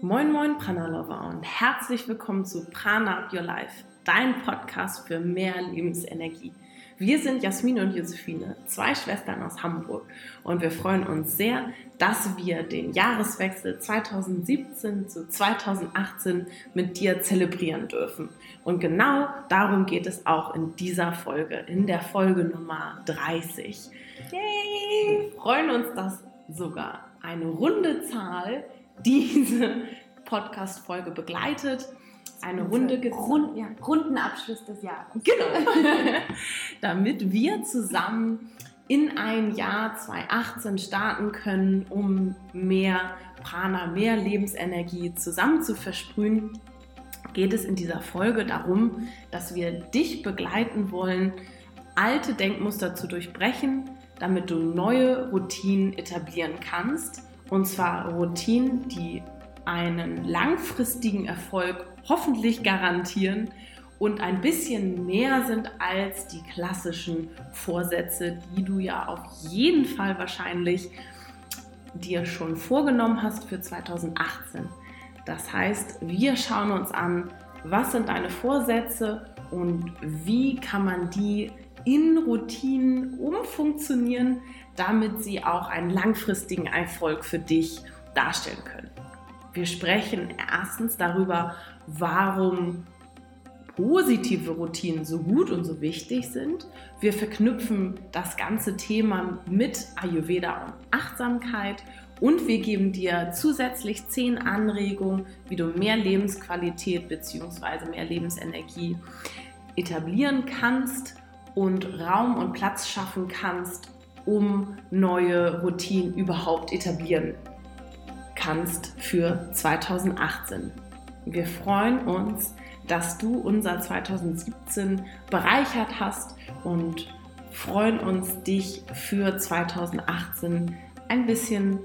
Moin Moin Prana Lover und herzlich willkommen zu Prana Up Your Life, dein Podcast für mehr Lebensenergie. Wir sind Jasmin und Josephine, zwei Schwestern aus Hamburg und wir freuen uns sehr, dass wir den Jahreswechsel 2017 zu 2018 mit dir zelebrieren dürfen. Und genau darum geht es auch in dieser Folge, in der Folge Nummer 30. Yay! Wir freuen uns, dass sogar eine runde Zahl diese Podcast-Folge begleitet eine Runde Rund, ja, Rundenabschluss des Jahres. Genau. Damit wir zusammen in ein Jahr 2018 starten können, um mehr Prana, mehr Lebensenergie zusammen zu versprühen, geht es in dieser Folge darum, dass wir dich begleiten wollen, alte Denkmuster zu durchbrechen, damit du neue Routinen etablieren kannst. Und zwar Routinen, die einen langfristigen Erfolg hoffentlich garantieren und ein bisschen mehr sind als die klassischen Vorsätze, die du ja auf jeden Fall wahrscheinlich dir schon vorgenommen hast für 2018. Das heißt, wir schauen uns an, was sind deine Vorsätze und wie kann man die in Routinen umfunktionieren, damit sie auch einen langfristigen Erfolg für dich darstellen können. Wir sprechen erstens darüber, warum positive Routinen so gut und so wichtig sind. Wir verknüpfen das ganze Thema mit Ayurveda und Achtsamkeit und wir geben dir zusätzlich zehn Anregungen, wie du mehr Lebensqualität bzw. mehr Lebensenergie etablieren kannst und Raum und Platz schaffen kannst, um neue Routinen überhaupt etablieren kannst für 2018. Wir freuen uns, dass du unser 2017 bereichert hast und freuen uns, dich für 2018 ein bisschen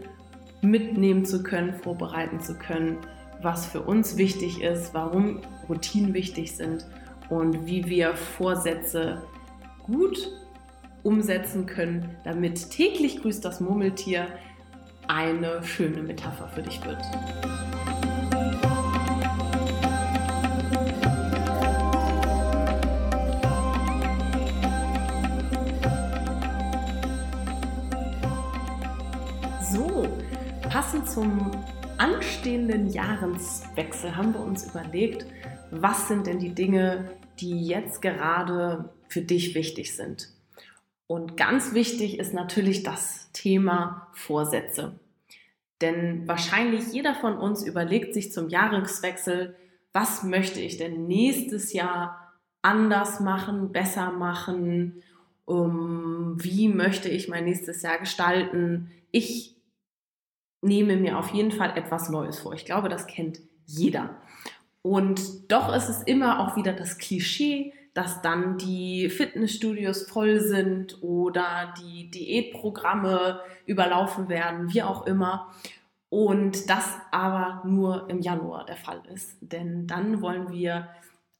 mitnehmen zu können, vorbereiten zu können, was für uns wichtig ist, warum Routinen wichtig sind und wie wir Vorsätze gut umsetzen können, damit täglich grüßt das Murmeltier eine schöne Metapher für dich wird. So, passend zum anstehenden Jahreswechsel haben wir uns überlegt, was sind denn die Dinge, die jetzt gerade für dich wichtig sind. Und ganz wichtig ist natürlich das Thema Vorsätze. Denn wahrscheinlich jeder von uns überlegt sich zum Jahreswechsel, was möchte ich denn nächstes Jahr anders machen, besser machen, um, wie möchte ich mein nächstes Jahr gestalten. Ich nehme mir auf jeden Fall etwas Neues vor. Ich glaube, das kennt jeder. Und doch ist es immer auch wieder das Klischee, dass dann die Fitnessstudios voll sind oder die Diätprogramme überlaufen werden, wie auch immer. Und das aber nur im Januar der Fall ist. Denn dann wollen wir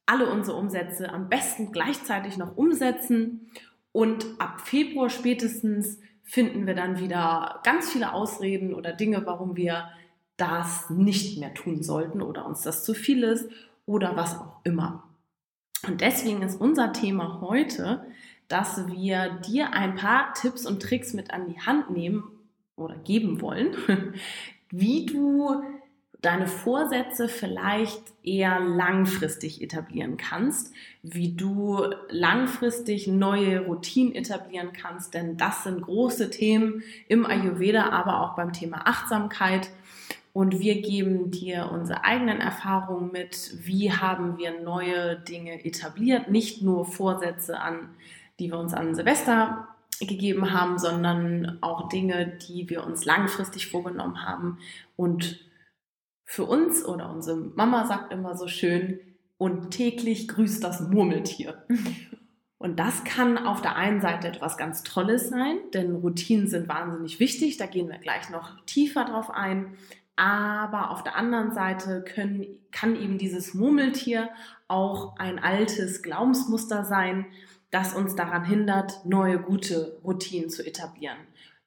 alle unsere Umsätze am besten gleichzeitig noch umsetzen. Und ab Februar spätestens finden wir dann wieder ganz viele Ausreden oder Dinge, warum wir das nicht mehr tun sollten oder uns das zu viel ist oder was auch immer. Und deswegen ist unser Thema heute, dass wir dir ein paar Tipps und Tricks mit an die Hand nehmen oder geben wollen, wie du deine Vorsätze vielleicht eher langfristig etablieren kannst, wie du langfristig neue Routinen etablieren kannst, denn das sind große Themen im Ayurveda, aber auch beim Thema Achtsamkeit. Und wir geben dir unsere eigenen Erfahrungen mit, wie haben wir neue Dinge etabliert, nicht nur Vorsätze an, die wir uns an Silvester gegeben haben, sondern auch Dinge, die wir uns langfristig vorgenommen haben. Und für uns oder unsere Mama sagt immer so schön, und täglich grüßt das Murmeltier. Und das kann auf der einen Seite etwas ganz Tolles sein, denn Routinen sind wahnsinnig wichtig, da gehen wir gleich noch tiefer drauf ein. Aber auf der anderen Seite können, kann eben dieses Murmeltier auch ein altes Glaubensmuster sein, das uns daran hindert, neue gute Routinen zu etablieren.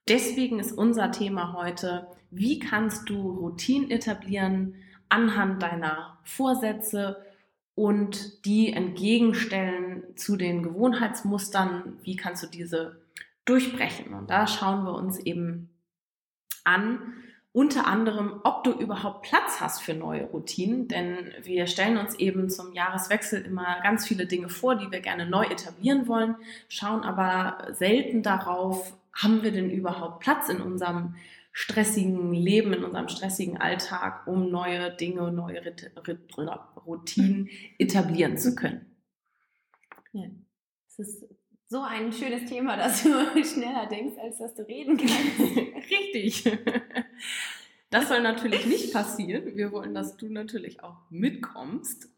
deswegen ist unser Thema heute, wie kannst du Routinen etablieren anhand deiner Vorsätze und die entgegenstellen zu den Gewohnheitsmustern, wie kannst du diese durchbrechen. Und da schauen wir uns eben an, unter anderem, ob du überhaupt Platz hast für neue Routinen, denn wir stellen uns eben zum Jahreswechsel immer ganz viele Dinge vor, die wir gerne neu etablieren wollen, schauen aber selten darauf, haben wir denn überhaupt Platz in unserem stressigen Leben, in unserem stressigen Alltag, um neue Dinge, neue Routinen etablieren zu können. Ja, es ist so ein schönes Thema, dass du schneller denkst, als dass du reden kannst. Richtig. Das soll natürlich nicht passieren. Wir wollen, dass du natürlich auch mitkommst.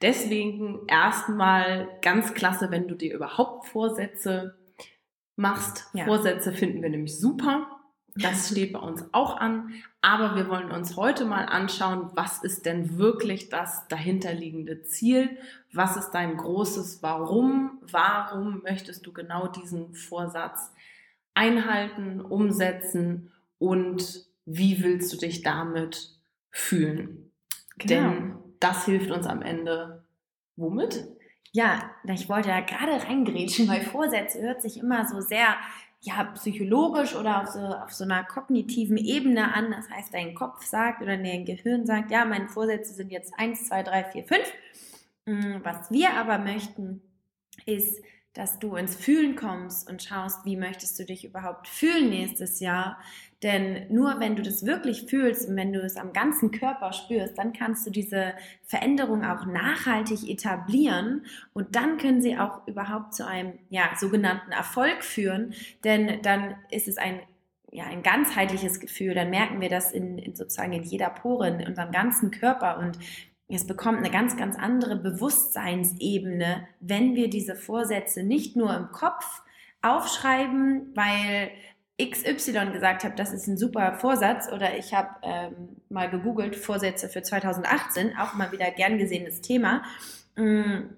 Deswegen erstmal ganz klasse, wenn du dir überhaupt Vorsätze machst. Ja. Vorsätze finden wir nämlich super. Das steht bei uns auch an. Aber wir wollen uns heute mal anschauen, was ist denn wirklich das dahinterliegende Ziel? Was ist dein großes Warum? Warum möchtest du genau diesen Vorsatz einhalten, umsetzen und wie willst du dich damit fühlen? Genau. Denn das hilft uns am Ende womit? Ja, ich wollte da gerade reingrätschen, weil Vorsätze hört sich immer so sehr ja, psychologisch oder auf so, auf so einer kognitiven Ebene an. Das heißt, dein Kopf sagt oder dein Gehirn sagt, ja, meine Vorsätze sind jetzt 1, 2, 3, 4, 5. Was wir aber möchten, ist, dass du ins Fühlen kommst und schaust, wie möchtest du dich überhaupt fühlen nächstes Jahr. Denn nur wenn du das wirklich fühlst und wenn du es am ganzen Körper spürst, dann kannst du diese Veränderung auch nachhaltig etablieren und dann können sie auch überhaupt zu einem ja, sogenannten Erfolg führen. Denn dann ist es ein ja, ein ganzheitliches Gefühl, dann merken wir das in, in sozusagen in jeder Pore, in unserem ganzen Körper und es bekommt eine ganz, ganz andere Bewusstseinsebene, wenn wir diese Vorsätze nicht nur im Kopf aufschreiben, weil XY gesagt habe, das ist ein super Vorsatz oder ich habe ähm, mal gegoogelt Vorsätze für 2018, auch mal wieder gern gesehenes Thema, ähm,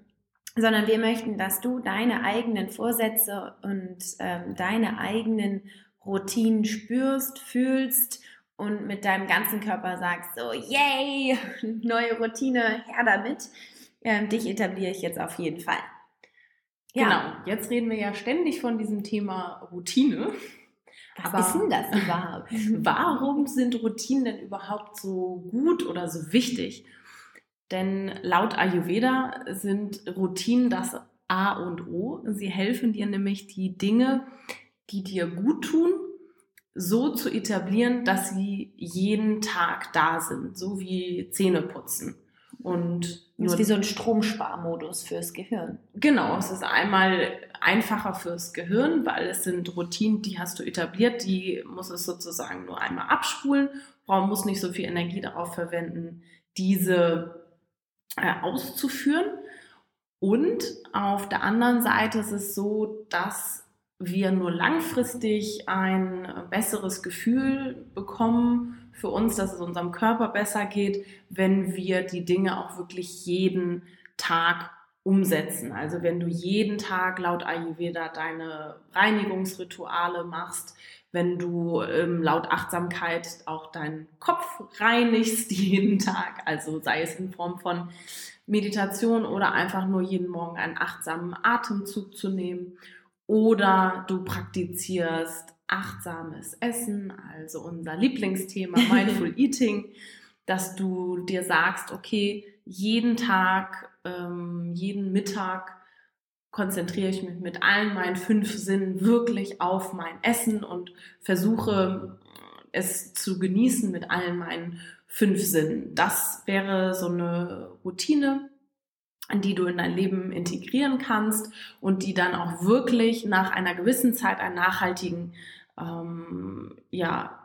sondern wir möchten, dass du deine eigenen Vorsätze und ähm, deine eigenen Routinen spürst, fühlst und mit deinem ganzen Körper sagst, so, yay, neue Routine, her damit. Ähm, dich etabliere ich jetzt auf jeden Fall. Ja. Genau, jetzt reden wir ja ständig von diesem Thema Routine. Was Aber ist denn das überhaupt? Warum sind Routinen denn überhaupt so gut oder so wichtig? Denn laut Ayurveda sind Routinen das A und O. Sie helfen dir nämlich die Dinge, die dir gut tun, so zu etablieren, dass sie jeden Tag da sind, so wie Zähne putzen. Und das ist wie so ein Stromsparmodus fürs Gehirn. Genau, es ist einmal einfacher fürs Gehirn, weil es sind Routinen, die hast du etabliert, die muss es sozusagen nur einmal abspulen, man muss nicht so viel Energie darauf verwenden, diese äh, auszuführen. Und auf der anderen Seite ist es so, dass wir nur langfristig ein besseres Gefühl bekommen für uns, dass es unserem Körper besser geht, wenn wir die Dinge auch wirklich jeden Tag umsetzen. Also wenn du jeden Tag laut Ayurveda deine Reinigungsrituale machst, wenn du ähm, laut Achtsamkeit auch deinen Kopf reinigst jeden Tag, also sei es in Form von Meditation oder einfach nur jeden Morgen einen achtsamen Atemzug zu nehmen oder du praktizierst achtsames Essen, also unser Lieblingsthema Mindful Eating, dass du dir sagst, okay, jeden Tag, ähm, jeden Mittag konzentriere ich mich mit allen meinen fünf Sinnen wirklich auf mein Essen und versuche es zu genießen mit allen meinen fünf Sinnen. Das wäre so eine Routine, die du in dein Leben integrieren kannst und die dann auch wirklich nach einer gewissen Zeit einen nachhaltigen ähm, ja,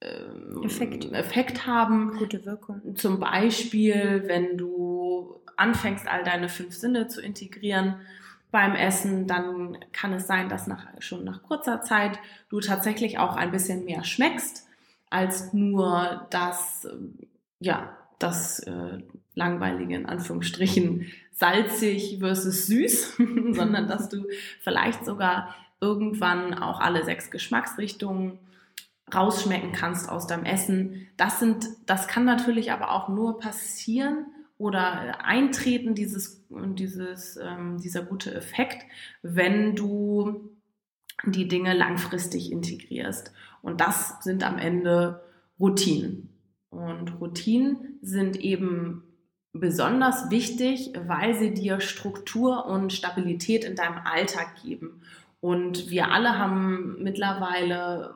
ähm, Effekt. Effekt haben. Gute Wirkung. Zum Beispiel, wenn du anfängst, all deine fünf Sinne zu integrieren beim Essen, dann kann es sein, dass nach, schon nach kurzer Zeit du tatsächlich auch ein bisschen mehr schmeckst, als nur das, ja, das äh, langweilige, in Anführungsstrichen, salzig versus süß, sondern dass du vielleicht sogar irgendwann auch alle sechs Geschmacksrichtungen rausschmecken kannst aus deinem Essen. Das sind, das kann natürlich aber auch nur passieren oder eintreten, dieses, dieses, ähm, dieser gute Effekt, wenn du die Dinge langfristig integrierst. Und das sind am Ende Routinen. Und Routinen sind eben besonders wichtig, weil sie dir Struktur und Stabilität in deinem Alltag geben. Und wir alle haben mittlerweile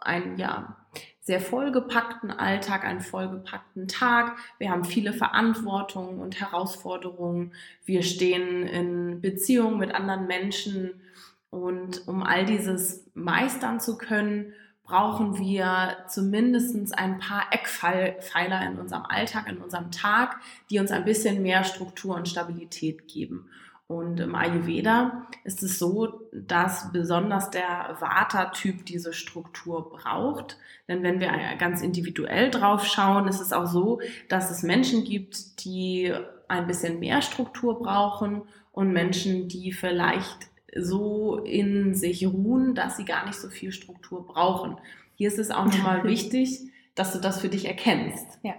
einen ja, sehr vollgepackten Alltag, einen vollgepackten Tag. Wir haben viele Verantwortungen und Herausforderungen. Wir stehen in Beziehungen mit anderen Menschen. Und um all dieses meistern zu können, brauchen wir zumindest ein paar Eckpfeiler in unserem Alltag, in unserem Tag, die uns ein bisschen mehr Struktur und Stabilität geben. Und im Ayurveda ist es so, dass besonders der Vata-Typ diese Struktur braucht. Denn wenn wir ganz individuell drauf schauen, ist es auch so, dass es Menschen gibt, die ein bisschen mehr Struktur brauchen und Menschen, die vielleicht so in sich ruhen, dass sie gar nicht so viel Struktur brauchen. Hier ist es auch nochmal wichtig, dass du das für dich erkennst. Ja.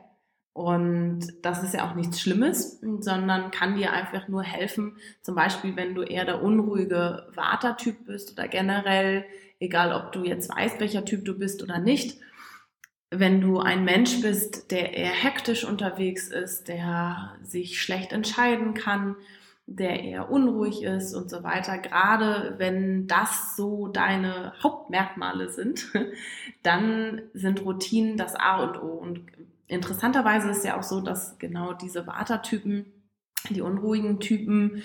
Und das ist ja auch nichts Schlimmes, sondern kann dir einfach nur helfen, zum Beispiel, wenn du eher der unruhige Wartertyp bist oder generell, egal ob du jetzt weißt, welcher Typ du bist oder nicht, wenn du ein Mensch bist, der eher hektisch unterwegs ist, der sich schlecht entscheiden kann, der eher unruhig ist und so weiter, gerade wenn das so deine Hauptmerkmale sind, dann sind Routinen das A und O. Und interessanterweise ist ja auch so, dass genau diese Vata-Typen, die unruhigen Typen,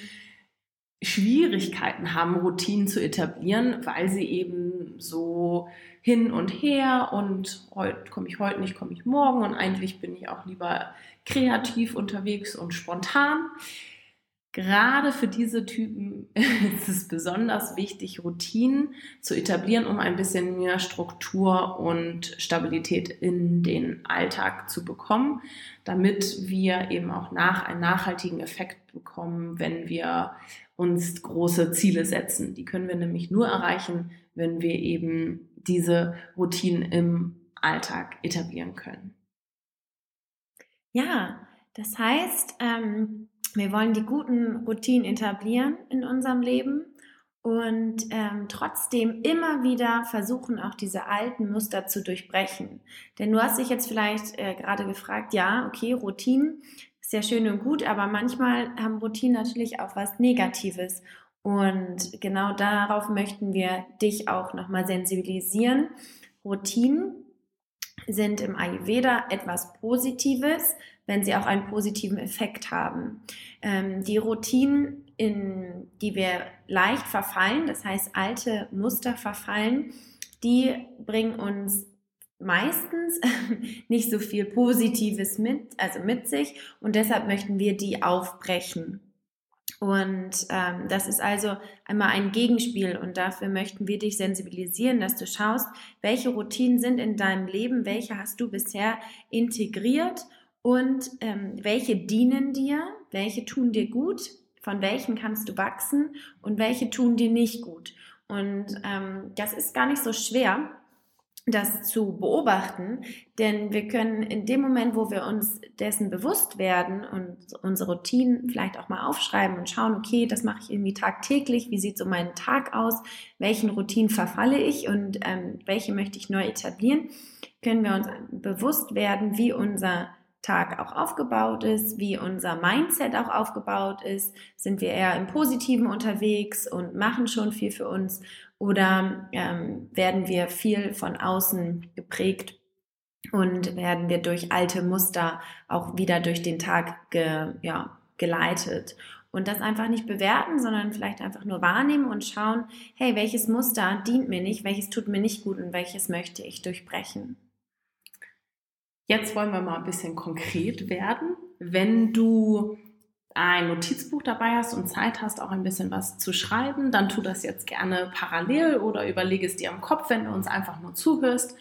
Schwierigkeiten haben, Routinen zu etablieren, weil sie eben so hin und her und heute komme ich heute nicht, komme ich morgen und eigentlich bin ich auch lieber kreativ unterwegs und spontan. Gerade für diese Typen ist es besonders wichtig, Routinen zu etablieren, um ein bisschen mehr Struktur und Stabilität in den Alltag zu bekommen, damit wir eben auch nach einen nachhaltigen Effekt bekommen, wenn wir uns große Ziele setzen. Die können wir nämlich nur erreichen, wenn wir eben diese Routinen im Alltag etablieren können. Ja, das heißt, ähm wir wollen die guten Routinen etablieren in unserem Leben und ähm, trotzdem immer wieder versuchen, auch diese alten Muster zu durchbrechen. Denn du hast dich jetzt vielleicht äh, gerade gefragt, ja, okay, Routinen ist ja schön und gut, aber manchmal haben Routinen natürlich auch was Negatives. Und genau darauf möchten wir dich auch nochmal sensibilisieren. Routinen sind im Ayurveda etwas Positives, wenn sie auch einen positiven Effekt haben. Ähm, die Routinen, in die wir leicht verfallen, das heißt alte Muster verfallen, die bringen uns meistens nicht so viel Positives mit, also mit sich und deshalb möchten wir die aufbrechen. Und ähm, das ist also einmal ein Gegenspiel und dafür möchten wir dich sensibilisieren, dass du schaust, welche Routinen sind in deinem Leben, welche hast du bisher integriert und ähm, welche dienen dir, welche tun dir gut, von welchen kannst du wachsen? Und welche tun dir nicht gut. Und ähm, das ist gar nicht so schwer, das zu beobachten, denn wir können in dem Moment, wo wir uns dessen bewusst werden und unsere Routinen vielleicht auch mal aufschreiben und schauen, okay, das mache ich irgendwie tagtäglich, wie sieht so mein Tag aus, welchen Routinen verfalle ich und ähm, welche möchte ich neu etablieren, können wir uns bewusst werden, wie unser Tag auch aufgebaut ist, wie unser Mindset auch aufgebaut ist. Sind wir eher im Positiven unterwegs und machen schon viel für uns oder ähm, werden wir viel von außen geprägt und werden wir durch alte Muster auch wieder durch den Tag ge, ja, geleitet? Und das einfach nicht bewerten, sondern vielleicht einfach nur wahrnehmen und schauen, hey, welches Muster dient mir nicht, welches tut mir nicht gut und welches möchte ich durchbrechen. Jetzt wollen wir mal ein bisschen konkret werden. Wenn du ein Notizbuch dabei hast und Zeit hast, auch ein bisschen was zu schreiben, dann tu das jetzt gerne parallel oder überlege es dir im Kopf, wenn du uns einfach nur zuhörst.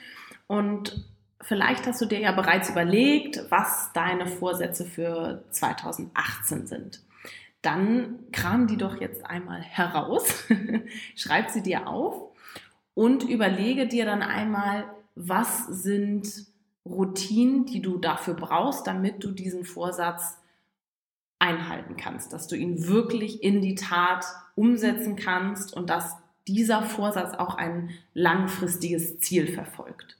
Und vielleicht hast du dir ja bereits überlegt, was deine Vorsätze für 2018 sind. dann kram die doch jetzt einmal heraus, schreib sie dir auf und überlege dir dann einmal, was sind Routinen, die du dafür brauchst, damit du diesen Vorsatz einhalten kannst, dass du ihn wirklich in die Tat umsetzen kannst und dass dieser Vorsatz auch ein langfristiges Ziel verfolgt.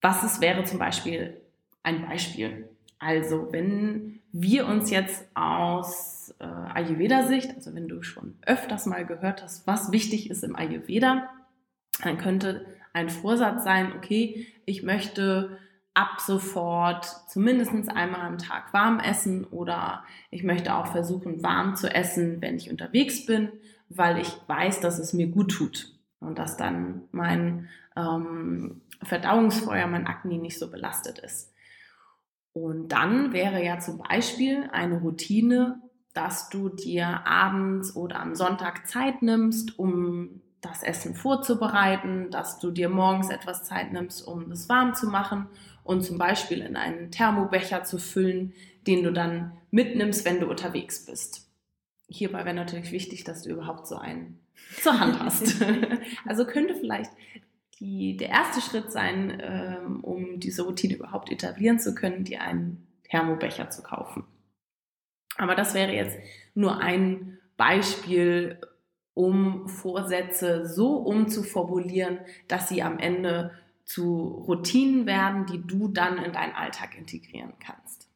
Was es wäre zum Beispiel ein Beispiel. Also wenn wir uns jetzt aus äh, Ayurveda-Sicht, also wenn du schon öfters mal gehört hast, was wichtig ist im Ayurveda, dann könnte ein Vorsatz sein, okay, ich möchte ab sofort zumindest einmal am Tag warm essen oder ich möchte auch versuchen, warm zu essen, wenn ich unterwegs bin, weil ich weiß, dass es mir gut tut und dass dann mein ähm, Verdauungsfeuer, mein Akne nicht so belastet ist. Und dann wäre ja zum Beispiel eine Routine, dass du dir abends oder am Sonntag Zeit nimmst, um das Essen vorzubereiten, dass du dir morgens etwas Zeit nimmst, um es warm zu machen und zum Beispiel in einen Thermobecher zu füllen, den du dann mitnimmst, wenn du unterwegs bist. Hierbei wäre natürlich wichtig, dass du überhaupt so einen zur Hand hast. also könnte vielleicht die, der erste Schritt sein, ähm, um diese Routine überhaupt etablieren zu können, dir einen Thermobecher zu kaufen. Aber das wäre jetzt nur ein Beispiel, um Vorsätze so umzuformulieren, dass sie am Ende zu Routinen werden, die du dann in deinen Alltag integrieren kannst.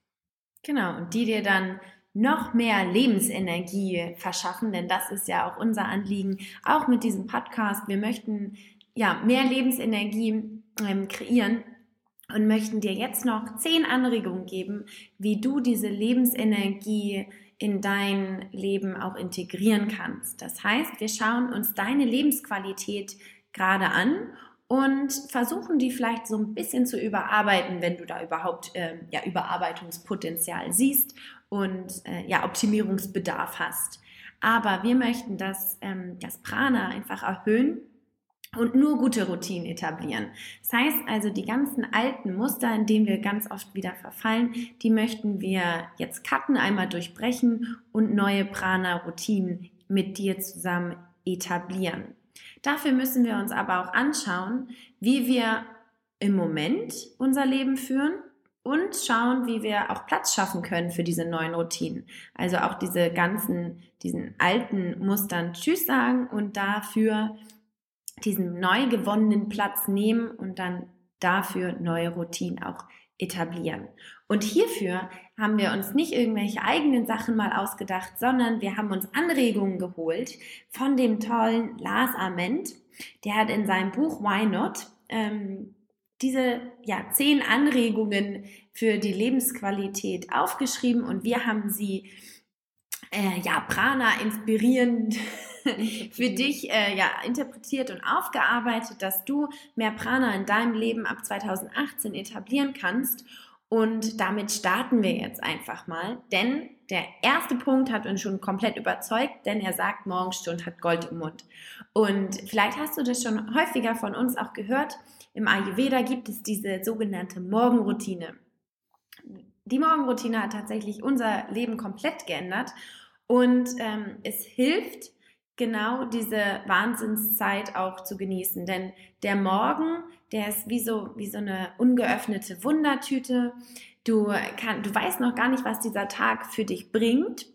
Genau, und die dir dann noch mehr Lebensenergie verschaffen, denn das ist ja auch unser Anliegen, auch mit diesem Podcast. Wir möchten ja mehr Lebensenergie ähm, kreieren und möchten dir jetzt noch zehn Anregungen geben, wie du diese Lebensenergie in dein Leben auch integrieren kannst. Das heißt, wir schauen uns deine Lebensqualität gerade an und versuchen die vielleicht so ein bisschen zu überarbeiten, wenn du da überhaupt äh, ja, Überarbeitungspotenzial siehst und äh, ja, Optimierungsbedarf hast. Aber wir möchten das, ähm, das Prana einfach erhöhen und nur gute Routinen etablieren. Das heißt also, die ganzen alten Muster, in denen wir ganz oft wieder verfallen, die möchten wir jetzt cutten, einmal durchbrechen und neue Prana-Routinen mit dir zusammen etablieren. Dafür müssen wir uns aber auch anschauen, wie wir im Moment unser Leben führen und schauen, wie wir auch Platz schaffen können für diese neuen Routinen. Also auch diese ganzen, diesen alten Mustern Tschüss sagen und dafür diesen neu gewonnenen Platz nehmen und dann dafür neue Routinen auch etablieren. Und hierfür haben wir uns nicht irgendwelche eigenen Sachen mal ausgedacht, sondern wir haben uns Anregungen geholt von dem tollen Lars Ament. Der hat in seinem Buch Why Not ähm, diese ja, zehn Anregungen für die Lebensqualität aufgeschrieben und wir haben sie äh, ja, Prana inspirierend für dich äh, ja, interpretiert und aufgearbeitet, dass du mehr Prana in deinem Leben ab 2018 etablieren kannst. Und damit starten wir jetzt einfach mal, denn der erste Punkt hat uns schon komplett überzeugt, denn er sagt, Morgenstund hat Gold im Mund. Und vielleicht hast du das schon häufiger von uns auch gehört. Im Ayurveda gibt es diese sogenannte Morgenroutine. Die Morgenroutine hat tatsächlich unser Leben komplett geändert und ähm, es hilft, genau diese Wahnsinnszeit auch zu genießen. Denn der Morgen, der ist wie so, wie so eine ungeöffnete Wundertüte. Du, kann, du weißt noch gar nicht, was dieser Tag für dich bringt.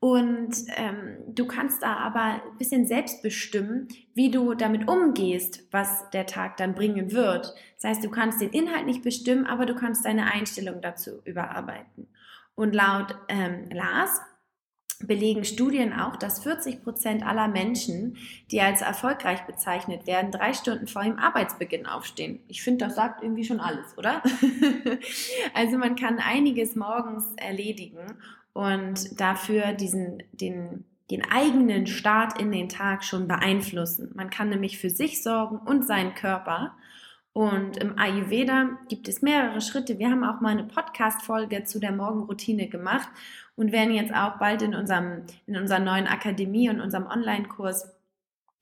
Und ähm, du kannst da aber ein bisschen selbst bestimmen, wie du damit umgehst, was der Tag dann bringen wird. Das heißt, du kannst den Inhalt nicht bestimmen, aber du kannst deine Einstellung dazu überarbeiten. Und laut ähm, Lars belegen Studien auch, dass 40 Prozent aller Menschen, die als erfolgreich bezeichnet werden, drei Stunden vor dem Arbeitsbeginn aufstehen. Ich finde, das sagt irgendwie schon alles, oder? also man kann einiges morgens erledigen und dafür diesen, den, den eigenen Start in den Tag schon beeinflussen. Man kann nämlich für sich sorgen und seinen Körper. Und im Ayurveda gibt es mehrere Schritte. Wir haben auch mal eine Podcast-Folge zu der Morgenroutine gemacht und werden jetzt auch bald in unserem, in unserer neuen Akademie und unserem Online-Kurs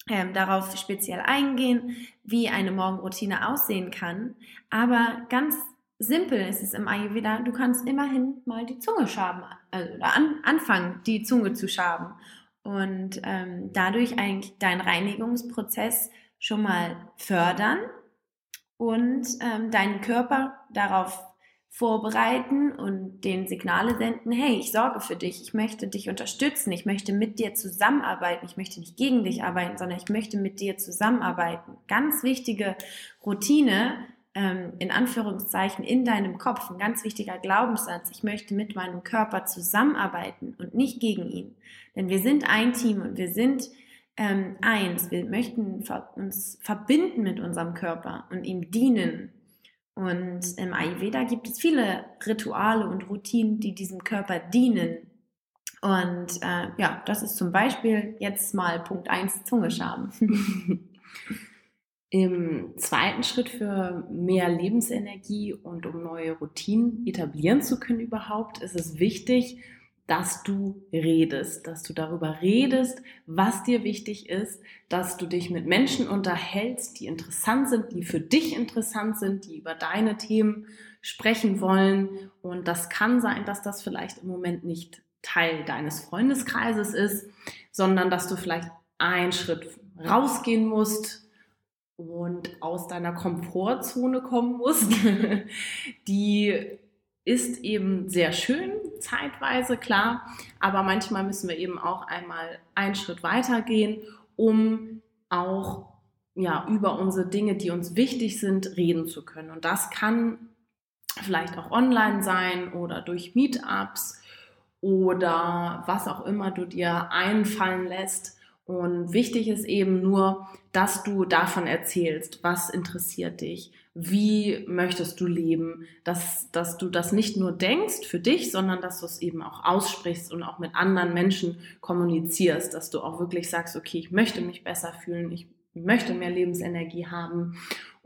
ähm, darauf speziell eingehen, wie eine Morgenroutine aussehen kann. Aber ganz simpel ist es im Ayurveda, du kannst immerhin mal die Zunge schaben, also an, anfangen, die Zunge zu schaben und ähm, dadurch eigentlich deinen Reinigungsprozess schon mal fördern und ähm, deinen Körper darauf vorbereiten und den Signale senden, hey, ich sorge für dich, ich möchte dich unterstützen, ich möchte mit dir zusammenarbeiten, ich möchte nicht gegen dich arbeiten, sondern ich möchte mit dir zusammenarbeiten. Ganz wichtige Routine, ähm, in Anführungszeichen, in deinem Kopf, ein ganz wichtiger Glaubenssatz, ich möchte mit meinem Körper zusammenarbeiten und nicht gegen ihn. Denn wir sind ein Team und wir sind ähm, eins, wir möchten uns verbinden mit unserem Körper und ihm dienen und im Ayurveda gibt es viele Rituale und Routinen, die diesem Körper dienen. Und äh, ja, das ist zum Beispiel jetzt mal Punkt 1 Zungeschaben. Im zweiten Schritt für mehr Lebensenergie und um neue Routinen etablieren zu können überhaupt, ist es wichtig, dass du redest, dass du darüber redest, was dir wichtig ist, dass du dich mit Menschen unterhältst, die interessant sind, die für dich interessant sind, die über deine Themen sprechen wollen. Und das kann sein, dass das vielleicht im Moment nicht Teil deines Freundeskreises ist, sondern dass du vielleicht einen Schritt rausgehen musst und aus deiner Komfortzone kommen musst, die ist eben sehr schön, zeitweise, klar, aber manchmal müssen wir eben auch einmal einen Schritt weiter gehen, um auch ja, über unsere Dinge, die uns wichtig sind, reden zu können. Und das kann vielleicht auch online sein oder durch Meetups oder was auch immer du dir einfallen lässt. Und wichtig ist eben nur, dass du davon erzählst, was interessiert dich, wie möchtest du leben, dass, dass du das nicht nur denkst für dich, sondern dass du es eben auch aussprichst und auch mit anderen Menschen kommunizierst, dass du auch wirklich sagst, okay, ich möchte mich besser fühlen, ich möchte mehr Lebensenergie haben.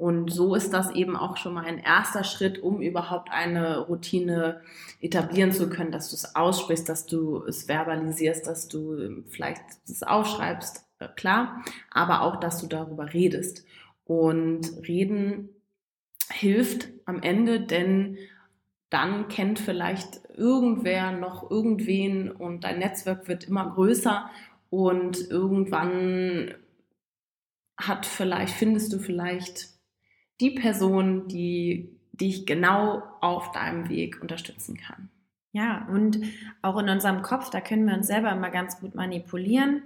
Und so ist das eben auch schon mal ein erster Schritt, um überhaupt eine Routine etablieren zu können, dass du es aussprichst, dass du es verbalisierst, dass du vielleicht es aufschreibst, äh, klar, aber auch, dass du darüber redest. Und reden hilft am Ende, denn dann kennt vielleicht irgendwer noch irgendwen und dein Netzwerk wird immer größer und irgendwann hat vielleicht, findest du vielleicht die Person, die dich genau auf deinem Weg unterstützen kann. Ja, und auch in unserem Kopf, da können wir uns selber immer ganz gut manipulieren.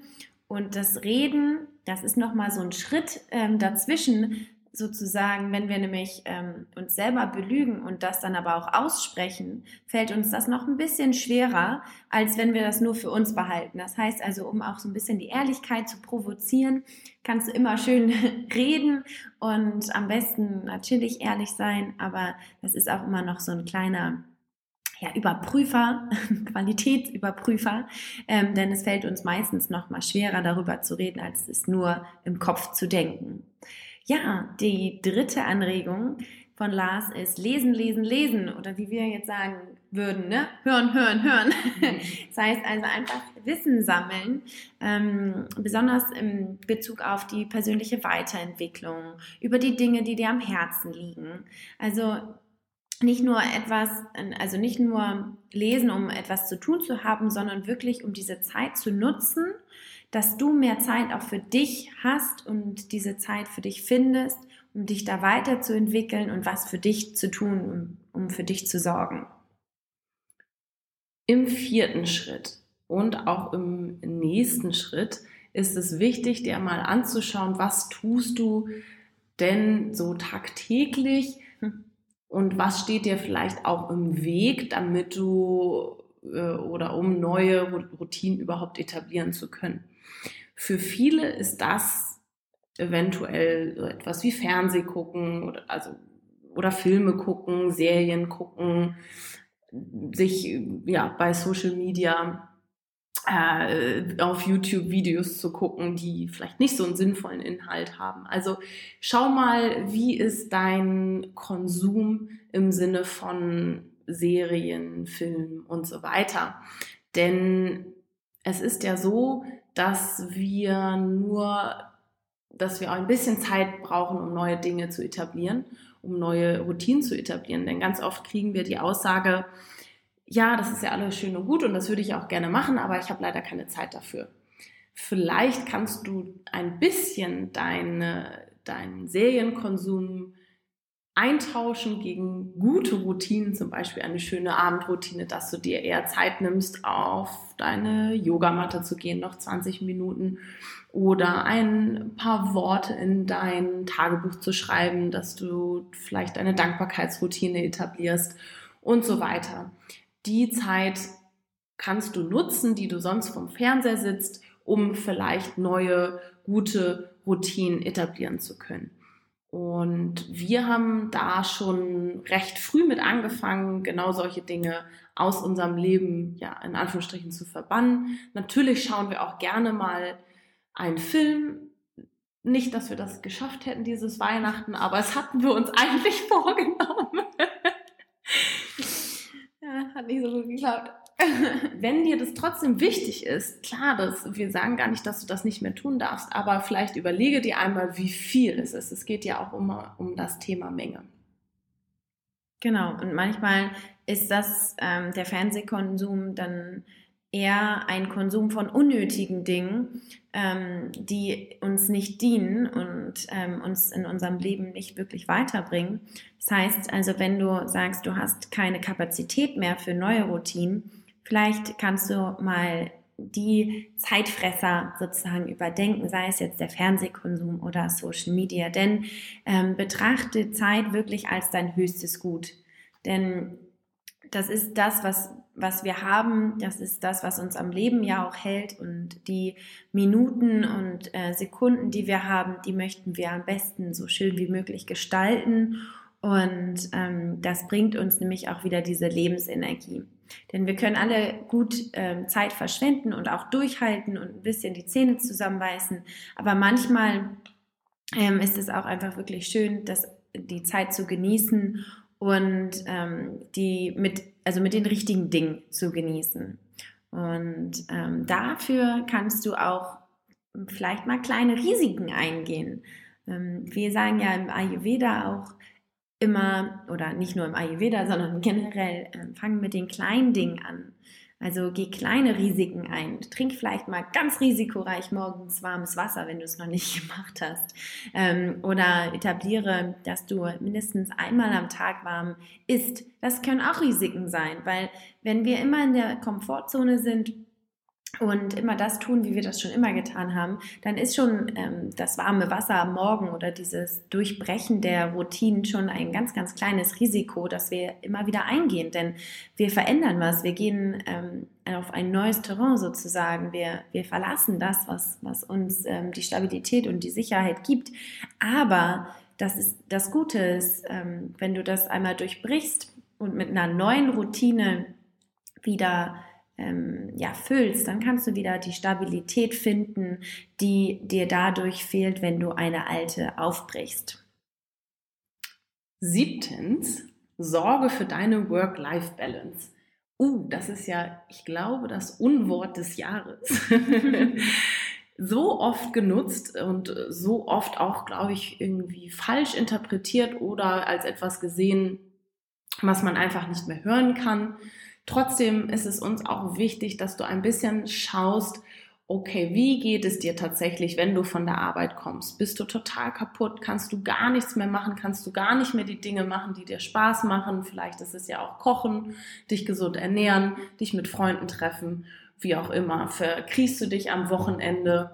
Und das Reden, das ist nochmal so ein Schritt ähm, dazwischen, sozusagen, wenn wir nämlich ähm, uns selber belügen und das dann aber auch aussprechen, fällt uns das noch ein bisschen schwerer, als wenn wir das nur für uns behalten. Das heißt also, um auch so ein bisschen die Ehrlichkeit zu provozieren, kannst du immer schön reden und am besten natürlich ehrlich sein, aber das ist auch immer noch so ein kleiner ja, Überprüfer, Qualitätsüberprüfer, ähm, denn es fällt uns meistens noch mal schwerer, darüber zu reden, als es nur im Kopf zu denken. Ja, die dritte Anregung von Lars ist lesen, lesen, lesen oder wie wir jetzt sagen würden, ne? hören, hören, hören. das heißt also einfach Wissen sammeln, ähm, besonders im Bezug auf die persönliche Weiterentwicklung, über die Dinge, die dir am Herzen liegen. Also nicht nur etwas, also nicht nur lesen, um etwas zu tun zu haben, sondern wirklich um diese Zeit zu nutzen, dass du mehr Zeit auch für dich hast und diese Zeit für dich findest, um dich da weiterzuentwickeln und was für dich zu tun, um, um für dich zu sorgen. Im vierten Schritt und auch im nächsten Schritt ist es wichtig, dir mal anzuschauen, was tust du denn so tagtäglich und was steht dir vielleicht auch im Weg, damit du äh, oder um neue Routinen überhaupt etablieren zu können. Für viele ist das eventuell so etwas wie Fernseh gucken oder, also, oder Filme gucken, Serien gucken, sich ja, bei Social Media äh, auf YouTube Videos zu gucken, die vielleicht nicht so einen sinnvollen Inhalt haben. Also schau mal, wie ist dein Konsum im Sinne von Serien, Filmen und so weiter. Denn es ist ja so, dass wir nur dass wir auch ein bisschen Zeit brauchen, um neue Dinge zu etablieren, um neue Routinen zu etablieren. Denn ganz oft kriegen wir die Aussage, ja, das ist ja alles schön und gut und das würde ich auch gerne machen, aber ich habe leider keine Zeit dafür. Vielleicht kannst du ein bisschen deine, deinen Serienkonsum eintauschen gegen gute Routinen, zum Beispiel eine schöne Abendroutine, dass du dir eher Zeit nimmst, auf deine Yogamatte zu gehen, noch 20 Minuten oder ein paar Worte in dein Tagebuch zu schreiben, dass du vielleicht eine Dankbarkeitsroutine etablierst und so weiter. Die Zeit kannst du nutzen, die du sonst vom Fernseher sitzt, um vielleicht neue, gute Routinen etablieren zu können. Und wir haben da schon recht früh mit angefangen, genau solche Dinge aus unserem Leben, ja, in Anführungsstrichen zu verbannen. Natürlich schauen wir auch gerne mal einen Film. Nicht, dass wir das geschafft hätten dieses Weihnachten, aber es hatten wir uns eigentlich vorgenommen. Hat nicht so gut geklappt. wenn dir das trotzdem wichtig ist, klar, das, wir sagen gar nicht, dass du das nicht mehr tun darfst, aber vielleicht überlege dir einmal, wie viel es ist. Es geht ja auch immer um das Thema Menge. Genau, und manchmal ist das ähm, der Fernsehkonsum dann eher ein Konsum von unnötigen Dingen, ähm, die uns nicht dienen und ähm, uns in unserem Leben nicht wirklich weiterbringen. Das heißt also, wenn du sagst, du hast keine Kapazität mehr für neue Routinen, Vielleicht kannst du mal die Zeitfresser sozusagen überdenken, sei es jetzt der Fernsehkonsum oder Social Media. Denn ähm, betrachte Zeit wirklich als dein höchstes Gut. Denn das ist das, was, was wir haben, das ist das, was uns am Leben ja auch hält. Und die Minuten und äh, Sekunden, die wir haben, die möchten wir am besten so schön wie möglich gestalten. Und ähm, das bringt uns nämlich auch wieder diese Lebensenergie. Denn wir können alle gut ähm, Zeit verschwenden und auch durchhalten und ein bisschen die Zähne zusammenbeißen. Aber manchmal ähm, ist es auch einfach wirklich schön, das, die Zeit zu genießen und ähm, die mit, also mit den richtigen Dingen zu genießen. Und ähm, dafür kannst du auch vielleicht mal kleine Risiken eingehen. Ähm, wir sagen ja im Ayurveda auch, immer, oder nicht nur im Ayurveda, sondern generell, äh, fangen mit den kleinen Dingen an. Also geh kleine Risiken ein. Trink vielleicht mal ganz risikoreich morgens warmes Wasser, wenn du es noch nicht gemacht hast. Ähm, oder etabliere, dass du mindestens einmal am Tag warm isst. Das können auch Risiken sein, weil wenn wir immer in der Komfortzone sind, und immer das tun, wie wir das schon immer getan haben, dann ist schon ähm, das warme Wasser am Morgen oder dieses Durchbrechen der Routinen schon ein ganz, ganz kleines Risiko, das wir immer wieder eingehen. Denn wir verändern was, wir gehen ähm, auf ein neues Terrain sozusagen, wir, wir verlassen das, was, was uns ähm, die Stabilität und die Sicherheit gibt. Aber das ist das Gute ist, ähm, wenn du das einmal durchbrichst und mit einer neuen Routine wieder ähm, ja, füllst, dann kannst du wieder die Stabilität finden, die dir dadurch fehlt, wenn du eine alte aufbrichst. Siebtens, sorge für deine Work-Life-Balance. Uh, das ist ja, ich glaube, das Unwort des Jahres. so oft genutzt und so oft auch, glaube ich, irgendwie falsch interpretiert oder als etwas gesehen, was man einfach nicht mehr hören kann. Trotzdem ist es uns auch wichtig, dass du ein bisschen schaust, okay, wie geht es dir tatsächlich, wenn du von der Arbeit kommst? Bist du total kaputt? Kannst du gar nichts mehr machen? Kannst du gar nicht mehr die Dinge machen, die dir Spaß machen? Vielleicht ist es ja auch Kochen, dich gesund ernähren, dich mit Freunden treffen, wie auch immer. Verkriechst du dich am Wochenende,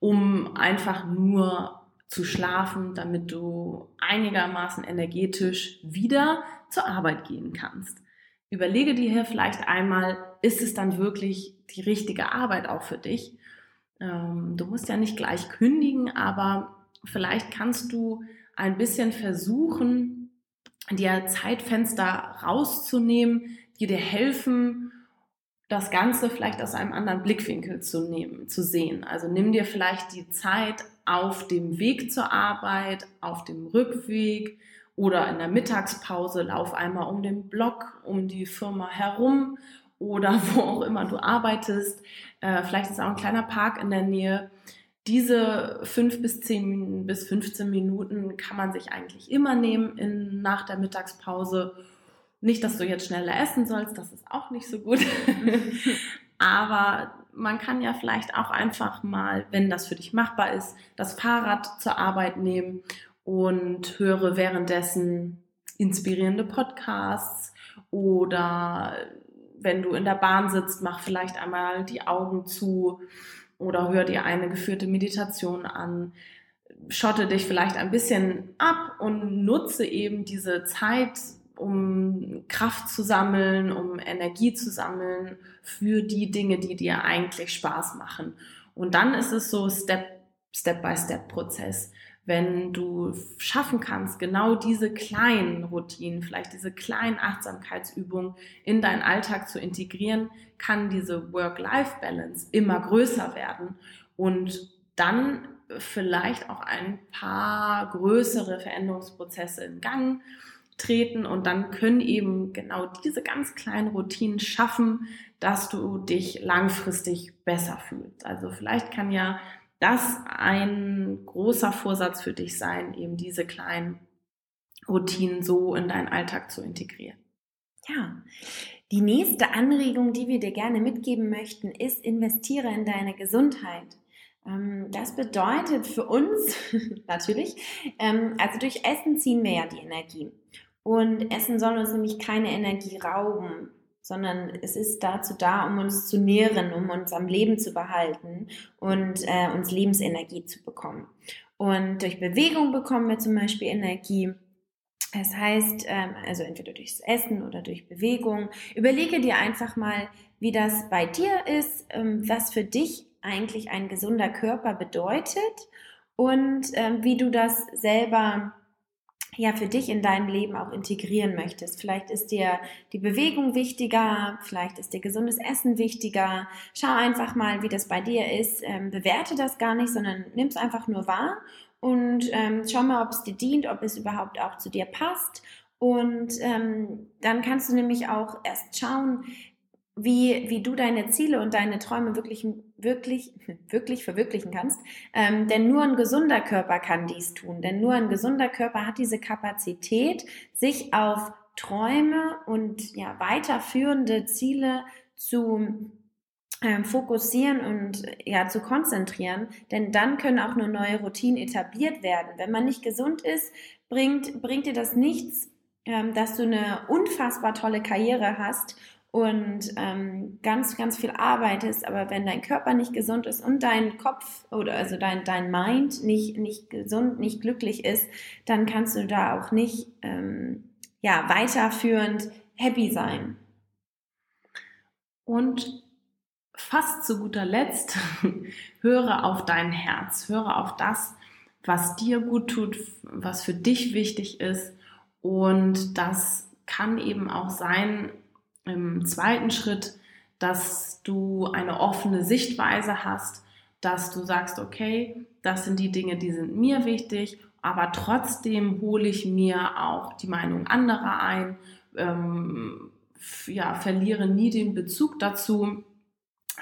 um einfach nur zu schlafen, damit du einigermaßen energetisch wieder zur Arbeit gehen kannst überlege dir hier vielleicht einmal, ist es dann wirklich die richtige Arbeit auch für dich? Ähm, du musst ja nicht gleich kündigen, aber vielleicht kannst du ein bisschen versuchen, dir Zeitfenster rauszunehmen, die dir helfen, das Ganze vielleicht aus einem anderen Blickwinkel zu nehmen, zu sehen. Also nimm dir vielleicht die Zeit auf dem Weg zur Arbeit, auf dem Rückweg, oder in der Mittagspause lauf einmal um den Block, um die Firma herum oder wo auch immer du arbeitest. Äh, vielleicht ist auch ein kleiner Park in der Nähe. Diese fünf bis zehn bis 15 Minuten kann man sich eigentlich immer nehmen in, nach der Mittagspause. Nicht, dass du jetzt schneller essen sollst, das ist auch nicht so gut. Aber man kann ja vielleicht auch einfach mal, wenn das für dich machbar ist, das Fahrrad zur Arbeit nehmen und höre währenddessen inspirierende Podcasts oder wenn du in der Bahn sitzt, mach vielleicht einmal die Augen zu oder hör dir eine geführte Meditation an. Schotte dich vielleicht ein bisschen ab und nutze eben diese Zeit, um Kraft zu sammeln, um Energie zu sammeln für die Dinge, die dir eigentlich Spaß machen. Und dann ist es so Step, Step by Step Prozess wenn du schaffen kannst, genau diese kleinen Routinen, vielleicht diese kleinen Achtsamkeitsübungen in deinen Alltag zu integrieren, kann diese Work-Life-Balance immer größer werden und dann vielleicht auch ein paar größere Veränderungsprozesse in Gang treten und dann können eben genau diese ganz kleinen Routinen schaffen, dass du dich langfristig besser fühlst. Also vielleicht kann ja das ein großer Vorsatz für dich sein, eben diese kleinen Routinen so in deinen Alltag zu integrieren. Ja, die nächste Anregung, die wir dir gerne mitgeben möchten, ist, investiere in deine Gesundheit. Ähm, das bedeutet für uns natürlich, ähm, also durch Essen ziehen wir ja die Energie. Und Essen soll uns nämlich keine Energie rauben sondern es ist dazu da, um uns zu nähren, um uns am Leben zu behalten und äh, uns Lebensenergie zu bekommen. Und durch Bewegung bekommen wir zum Beispiel Energie. Das heißt, ähm, also entweder durchs Essen oder durch Bewegung. Überlege dir einfach mal, wie das bei dir ist, ähm, was für dich eigentlich ein gesunder Körper bedeutet und ähm, wie du das selber ja für dich in deinem Leben auch integrieren möchtest. Vielleicht ist dir die Bewegung wichtiger, vielleicht ist dir gesundes Essen wichtiger. Schau einfach mal, wie das bei dir ist. Ähm, bewerte das gar nicht, sondern nimm es einfach nur wahr und ähm, schau mal, ob es dir dient, ob es überhaupt auch zu dir passt. Und ähm, dann kannst du nämlich auch erst schauen, wie, wie du deine Ziele und deine Träume wirklich, wirklich, wirklich verwirklichen kannst. Ähm, denn nur ein gesunder Körper kann dies tun. Denn nur ein gesunder Körper hat diese Kapazität, sich auf Träume und ja, weiterführende Ziele zu ähm, fokussieren und ja zu konzentrieren, denn dann können auch nur neue Routinen etabliert werden. Wenn man nicht gesund ist, bringt bringt dir das nichts, ähm, dass du eine unfassbar tolle Karriere hast und ähm, ganz, ganz viel arbeitest, aber wenn dein Körper nicht gesund ist und dein Kopf oder also dein, dein Mind nicht, nicht gesund, nicht glücklich ist, dann kannst du da auch nicht ähm, ja, weiterführend happy sein. Und fast zu guter Letzt, höre auf dein Herz, höre auf das, was dir gut tut, was für dich wichtig ist. Und das kann eben auch sein, im zweiten Schritt, dass du eine offene Sichtweise hast, dass du sagst, okay, das sind die Dinge, die sind mir wichtig, aber trotzdem hole ich mir auch die Meinung anderer ein, ähm, ja, verliere nie den Bezug dazu,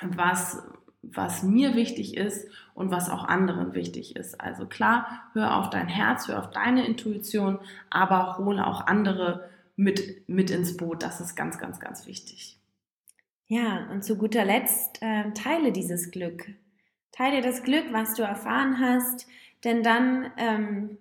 was, was mir wichtig ist und was auch anderen wichtig ist. Also klar, hör auf dein Herz, hör auf deine Intuition, aber hole auch andere mit, mit ins Boot. Das ist ganz, ganz, ganz wichtig. Ja, und zu guter Letzt äh, teile dieses Glück. Teile das Glück, was du erfahren hast, denn dann ähm,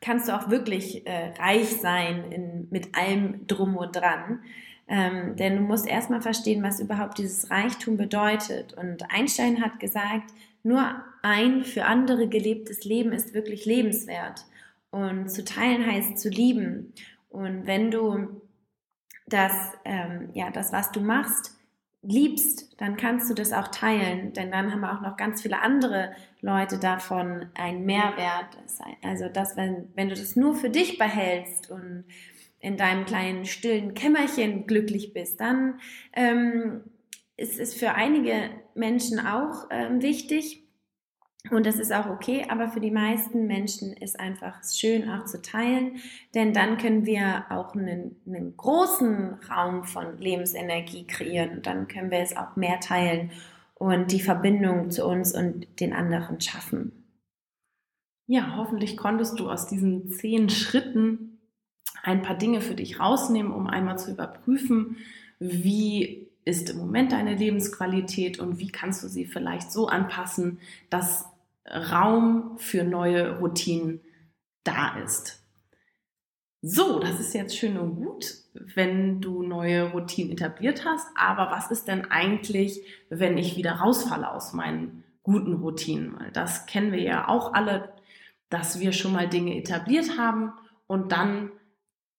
kannst du auch wirklich äh, reich sein in, mit allem drum und dran. Ähm, denn du musst erstmal verstehen, was überhaupt dieses Reichtum bedeutet. Und Einstein hat gesagt, nur ein für andere gelebtes Leben ist wirklich lebenswert. Und zu teilen heißt zu lieben. Und wenn du das, ähm, ja, das, was du machst, liebst, dann kannst du das auch teilen, denn dann haben auch noch ganz viele andere Leute davon einen Mehrwert. Also das, wenn, wenn du das nur für dich behältst und in deinem kleinen stillen Kämmerchen glücklich bist, dann ähm, ist es für einige Menschen auch ähm, wichtig, und das ist auch okay, aber für die meisten Menschen ist einfach schön auch zu teilen, denn dann können wir auch einen, einen großen Raum von Lebensenergie kreieren und dann können wir es auch mehr teilen. und die Verbindung zu uns und den anderen schaffen. Ja, hoffentlich konntest du aus diesen zehn Schritten ein paar Dinge für dich rausnehmen, um einmal zu überprüfen, wie ist im Moment deine Lebensqualität und wie kannst du sie vielleicht so anpassen, dass Raum für neue Routinen da ist. So, das ist jetzt schön und gut, wenn du neue Routinen etabliert hast. Aber was ist denn eigentlich, wenn ich wieder rausfalle aus meinen guten Routinen? Weil das kennen wir ja auch alle, dass wir schon mal Dinge etabliert haben und dann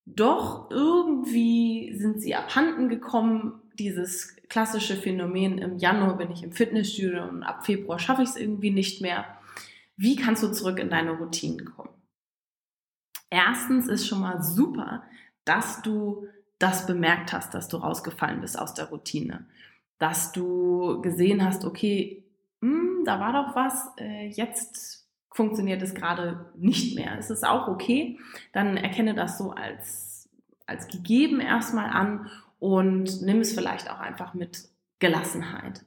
doch irgendwie sind sie abhanden gekommen. Dieses klassische Phänomen, im Januar bin ich im Fitnessstudio und ab Februar schaffe ich es irgendwie nicht mehr. Wie kannst du zurück in deine Routinen kommen? Erstens ist schon mal super, dass du das bemerkt hast, dass du rausgefallen bist aus der Routine. Dass du gesehen hast, okay, mh, hm, da war doch was, äh, jetzt funktioniert es gerade nicht mehr. Es ist auch okay. Dann erkenne das so als, als gegeben erstmal an und nimm es vielleicht auch einfach mit Gelassenheit.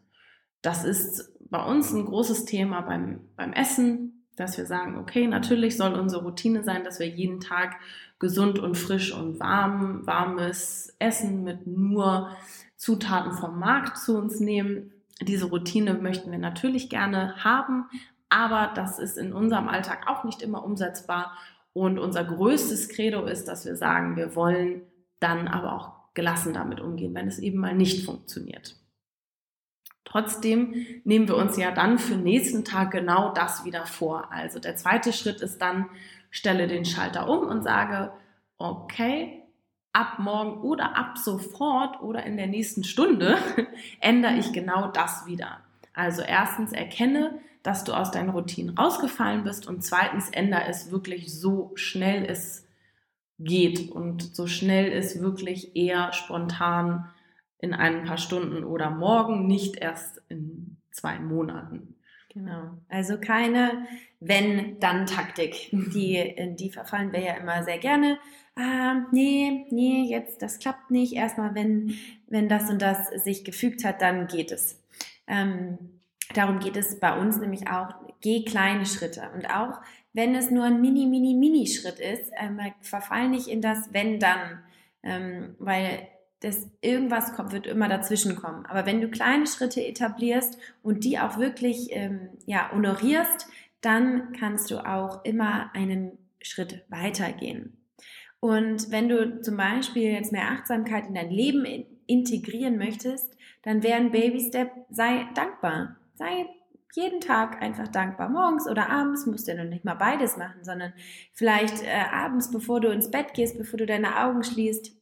Das ist bei uns ein großes Thema beim, beim Essen, dass wir sagen, okay, natürlich soll unsere Routine sein, dass wir jeden Tag gesund und frisch und warm, warmes Essen mit nur Zutaten vom Markt zu uns nehmen. Diese Routine möchten wir natürlich gerne haben, aber das ist in unserem Alltag auch nicht immer umsetzbar. Und unser größtes Credo ist, dass wir sagen, wir wollen dann aber auch gelassen damit umgehen, wenn es eben mal nicht funktioniert. Trotzdem nehmen wir uns ja dann für nächsten Tag genau das wieder vor. Also der zweite Schritt ist dann, stelle den Schalter um und sage, okay, ab morgen oder ab sofort oder in der nächsten Stunde ändere ich genau das wieder. Also erstens erkenne, dass du aus deinen Routinen rausgefallen bist und zweitens ändere es wirklich so schnell es geht und so schnell es wirklich eher spontan in ein paar Stunden oder morgen, nicht erst in zwei Monaten. Genau. Also keine Wenn-Dann-Taktik. Die, in die verfallen wir ja immer sehr gerne. Ah, nee, nee, jetzt, das klappt nicht. Erstmal, wenn, wenn das und das sich gefügt hat, dann geht es. Ähm, darum geht es bei uns nämlich auch. Geh kleine Schritte. Und auch wenn es nur ein mini, mini, mini Schritt ist, ähm, verfall nicht in das Wenn-Dann. Ähm, weil das irgendwas kommt, wird immer dazwischen kommen. Aber wenn du kleine Schritte etablierst und die auch wirklich ähm, ja, honorierst, dann kannst du auch immer einen Schritt weitergehen. Und wenn du zum Beispiel jetzt mehr Achtsamkeit in dein Leben integrieren möchtest, dann wäre ein Baby Step, sei dankbar. Sei jeden Tag einfach dankbar. Morgens oder abends musst du ja noch nicht mal beides machen, sondern vielleicht äh, abends, bevor du ins Bett gehst, bevor du deine Augen schließt,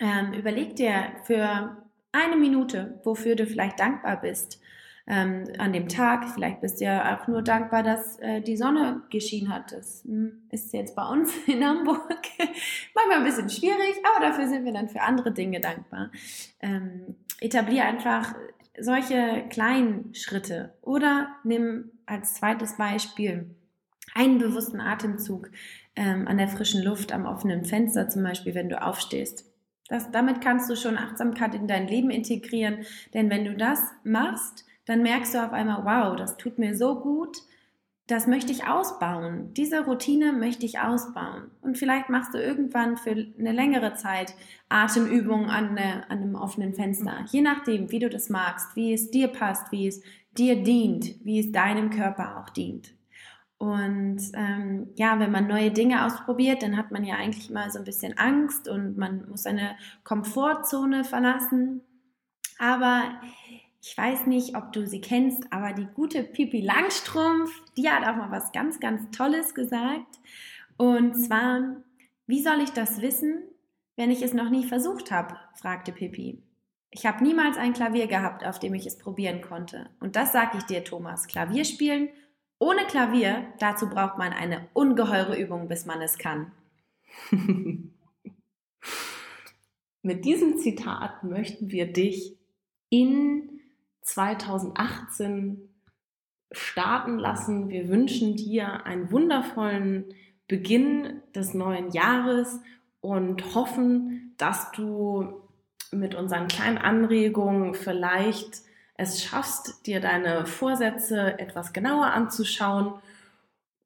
ähm, überleg dir für eine Minute, wofür du vielleicht dankbar bist ähm, an dem Tag. Vielleicht bist du ja auch nur dankbar, dass äh, die Sonne geschienen hat. Das hm, ist jetzt bei uns in Hamburg manchmal ein bisschen schwierig, aber dafür sind wir dann für andere Dinge dankbar. Ähm, etablier einfach solche kleinen Schritte oder nimm als zweites Beispiel einen bewussten Atemzug ähm, an der frischen Luft am offenen Fenster zum Beispiel, wenn du aufstehst. Das, damit kannst du schon Achtsamkeit in dein Leben integrieren, denn wenn du das machst, dann merkst du auf einmal, wow, das tut mir so gut, das möchte ich ausbauen. Diese Routine möchte ich ausbauen. Und vielleicht machst du irgendwann für eine längere Zeit Atemübungen an, eine, an einem offenen Fenster. Je nachdem, wie du das magst, wie es dir passt, wie es dir dient, wie es deinem Körper auch dient. Und ähm, ja, wenn man neue Dinge ausprobiert, dann hat man ja eigentlich immer so ein bisschen Angst und man muss seine Komfortzone verlassen. Aber ich weiß nicht, ob du sie kennst, aber die gute Pipi Langstrumpf, die hat auch mal was ganz, ganz Tolles gesagt. Und zwar, wie soll ich das wissen, wenn ich es noch nie versucht habe? fragte Pippi. Ich habe niemals ein Klavier gehabt, auf dem ich es probieren konnte. Und das sage ich dir, Thomas. Klavierspielen ohne Klavier, dazu braucht man eine ungeheure Übung, bis man es kann. Mit diesem Zitat möchten wir dich in 2018 starten lassen. Wir wünschen dir einen wundervollen Beginn des neuen Jahres und hoffen, dass du mit unseren kleinen Anregungen vielleicht es schaffst, dir deine Vorsätze etwas genauer anzuschauen.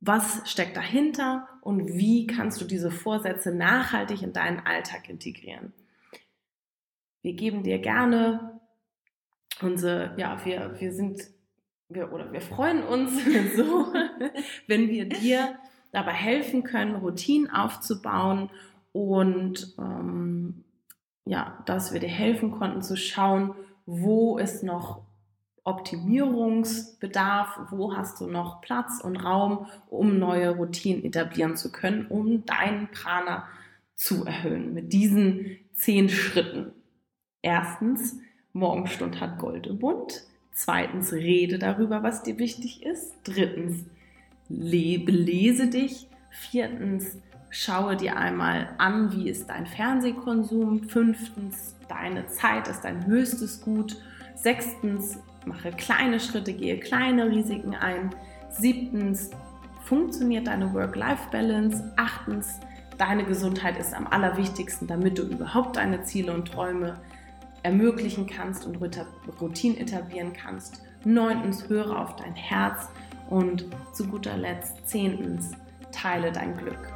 Was steckt dahinter und wie kannst du diese Vorsätze nachhaltig in deinen Alltag integrieren? Wir geben dir gerne unsere, ja, wir, wir sind, wir, oder wir freuen uns so, wenn wir dir dabei helfen können, Routinen aufzubauen und ähm, ja, dass wir dir helfen konnten zu schauen, wo ist noch Optimierungsbedarf, wo hast du noch Platz und Raum, um neue Routinen etablieren zu können, um deinen Prana zu erhöhen mit diesen zehn Schritten. Erstens, Morgenstund hat Gold im Mund. Zweitens, rede darüber, was dir wichtig ist. Drittens, belese dich. Viertens, schaue dir einmal an, wie ist dein Fernsehkonsum. Fünftens, deine Zeit ist dein höchstes Gut. Sechstens, mache kleine Schritte, gehe kleine Risiken ein. Siebtens, funktioniert deine Work-Life-Balance. Achtens, deine Gesundheit ist am allerwichtigsten, damit du überhaupt deine Ziele und Träume ermöglichen kannst und Routinen etablieren kannst. Neuntens, höre auf dein Herz. Und zu guter Letzt, zehntens, teile dein Glück.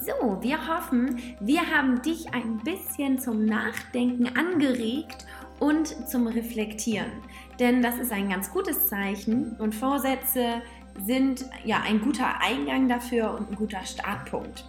So, wir hoffen, wir haben dich ein bisschen zum Nachdenken angeregt und zum Reflektieren. Denn das ist ein ganz gutes Zeichen und Vorsätze sind ja ein guter Eingang dafür und ein guter Startpunkt.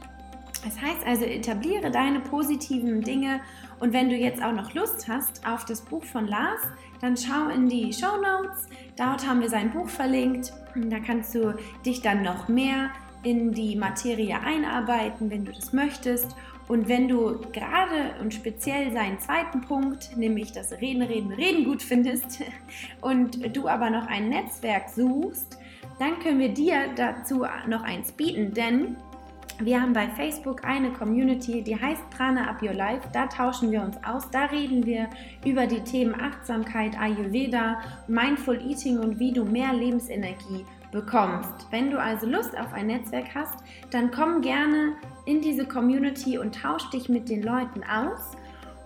Das heißt also, etabliere deine positiven Dinge und wenn du jetzt auch noch Lust hast auf das Buch von Lars, dann schau in die Show Notes. Dort haben wir sein Buch verlinkt. Da kannst du dich dann noch mehr in die Materie einarbeiten, wenn du das möchtest. Und wenn du gerade und speziell seinen zweiten Punkt, nämlich das Reden, Reden, Reden gut findest und du aber noch ein Netzwerk suchst, dann können wir dir dazu noch eins bieten, denn wir haben bei Facebook eine Community, die heißt Prana Up Your Life. Da tauschen wir uns aus. Da reden wir über die Themen Achtsamkeit, Ayurveda, Mindful Eating und wie du mehr Lebensenergie bekommst. Wenn du also Lust auf ein Netzwerk hast, dann komm gerne in diese Community und tausch dich mit den Leuten aus.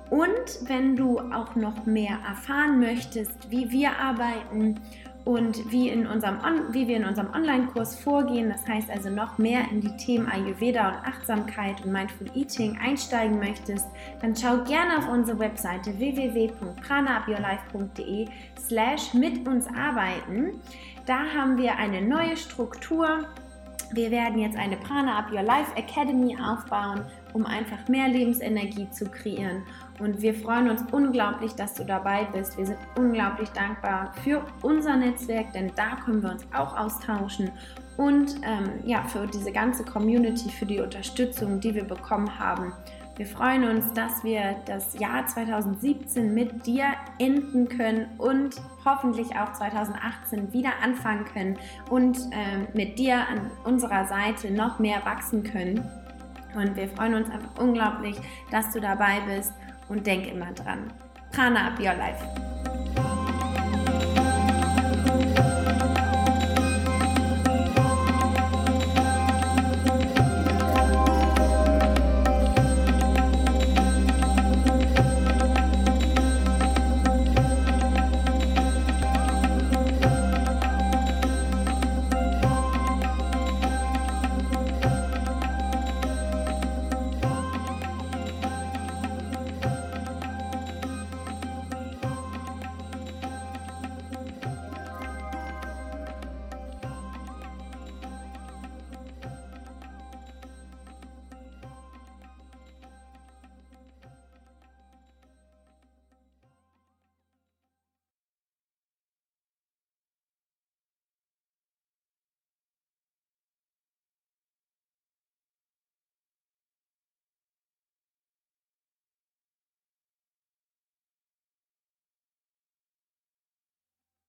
Und wenn du auch noch mehr erfahren möchtest, wie wir arbeiten und wie, in unserem On wie wir in unserem Online-Kurs vorgehen, das heißt also noch mehr in die Themen Ayurveda und Achtsamkeit und Mindful Eating einsteigen möchtest, dann schau gerne auf unsere Webseite www.pranaupyourlife.de slash mit uns arbeiten. Da haben wir eine neue Struktur. Wir werden jetzt eine Prana Up Your Life Academy aufbauen, um einfach mehr Lebensenergie zu kreieren. Und wir freuen uns unglaublich, dass du dabei bist. Wir sind unglaublich dankbar für unser Netzwerk, denn da können wir uns auch austauschen. Und ähm, ja, für diese ganze Community, für die Unterstützung, die wir bekommen haben. Wir freuen uns, dass wir das Jahr 2017 mit dir enden können und hoffentlich auch 2018 wieder anfangen können und äh, mit dir an unserer Seite noch mehr wachsen können. Und wir freuen uns einfach unglaublich, dass du dabei bist und denk immer dran. Prana up your life.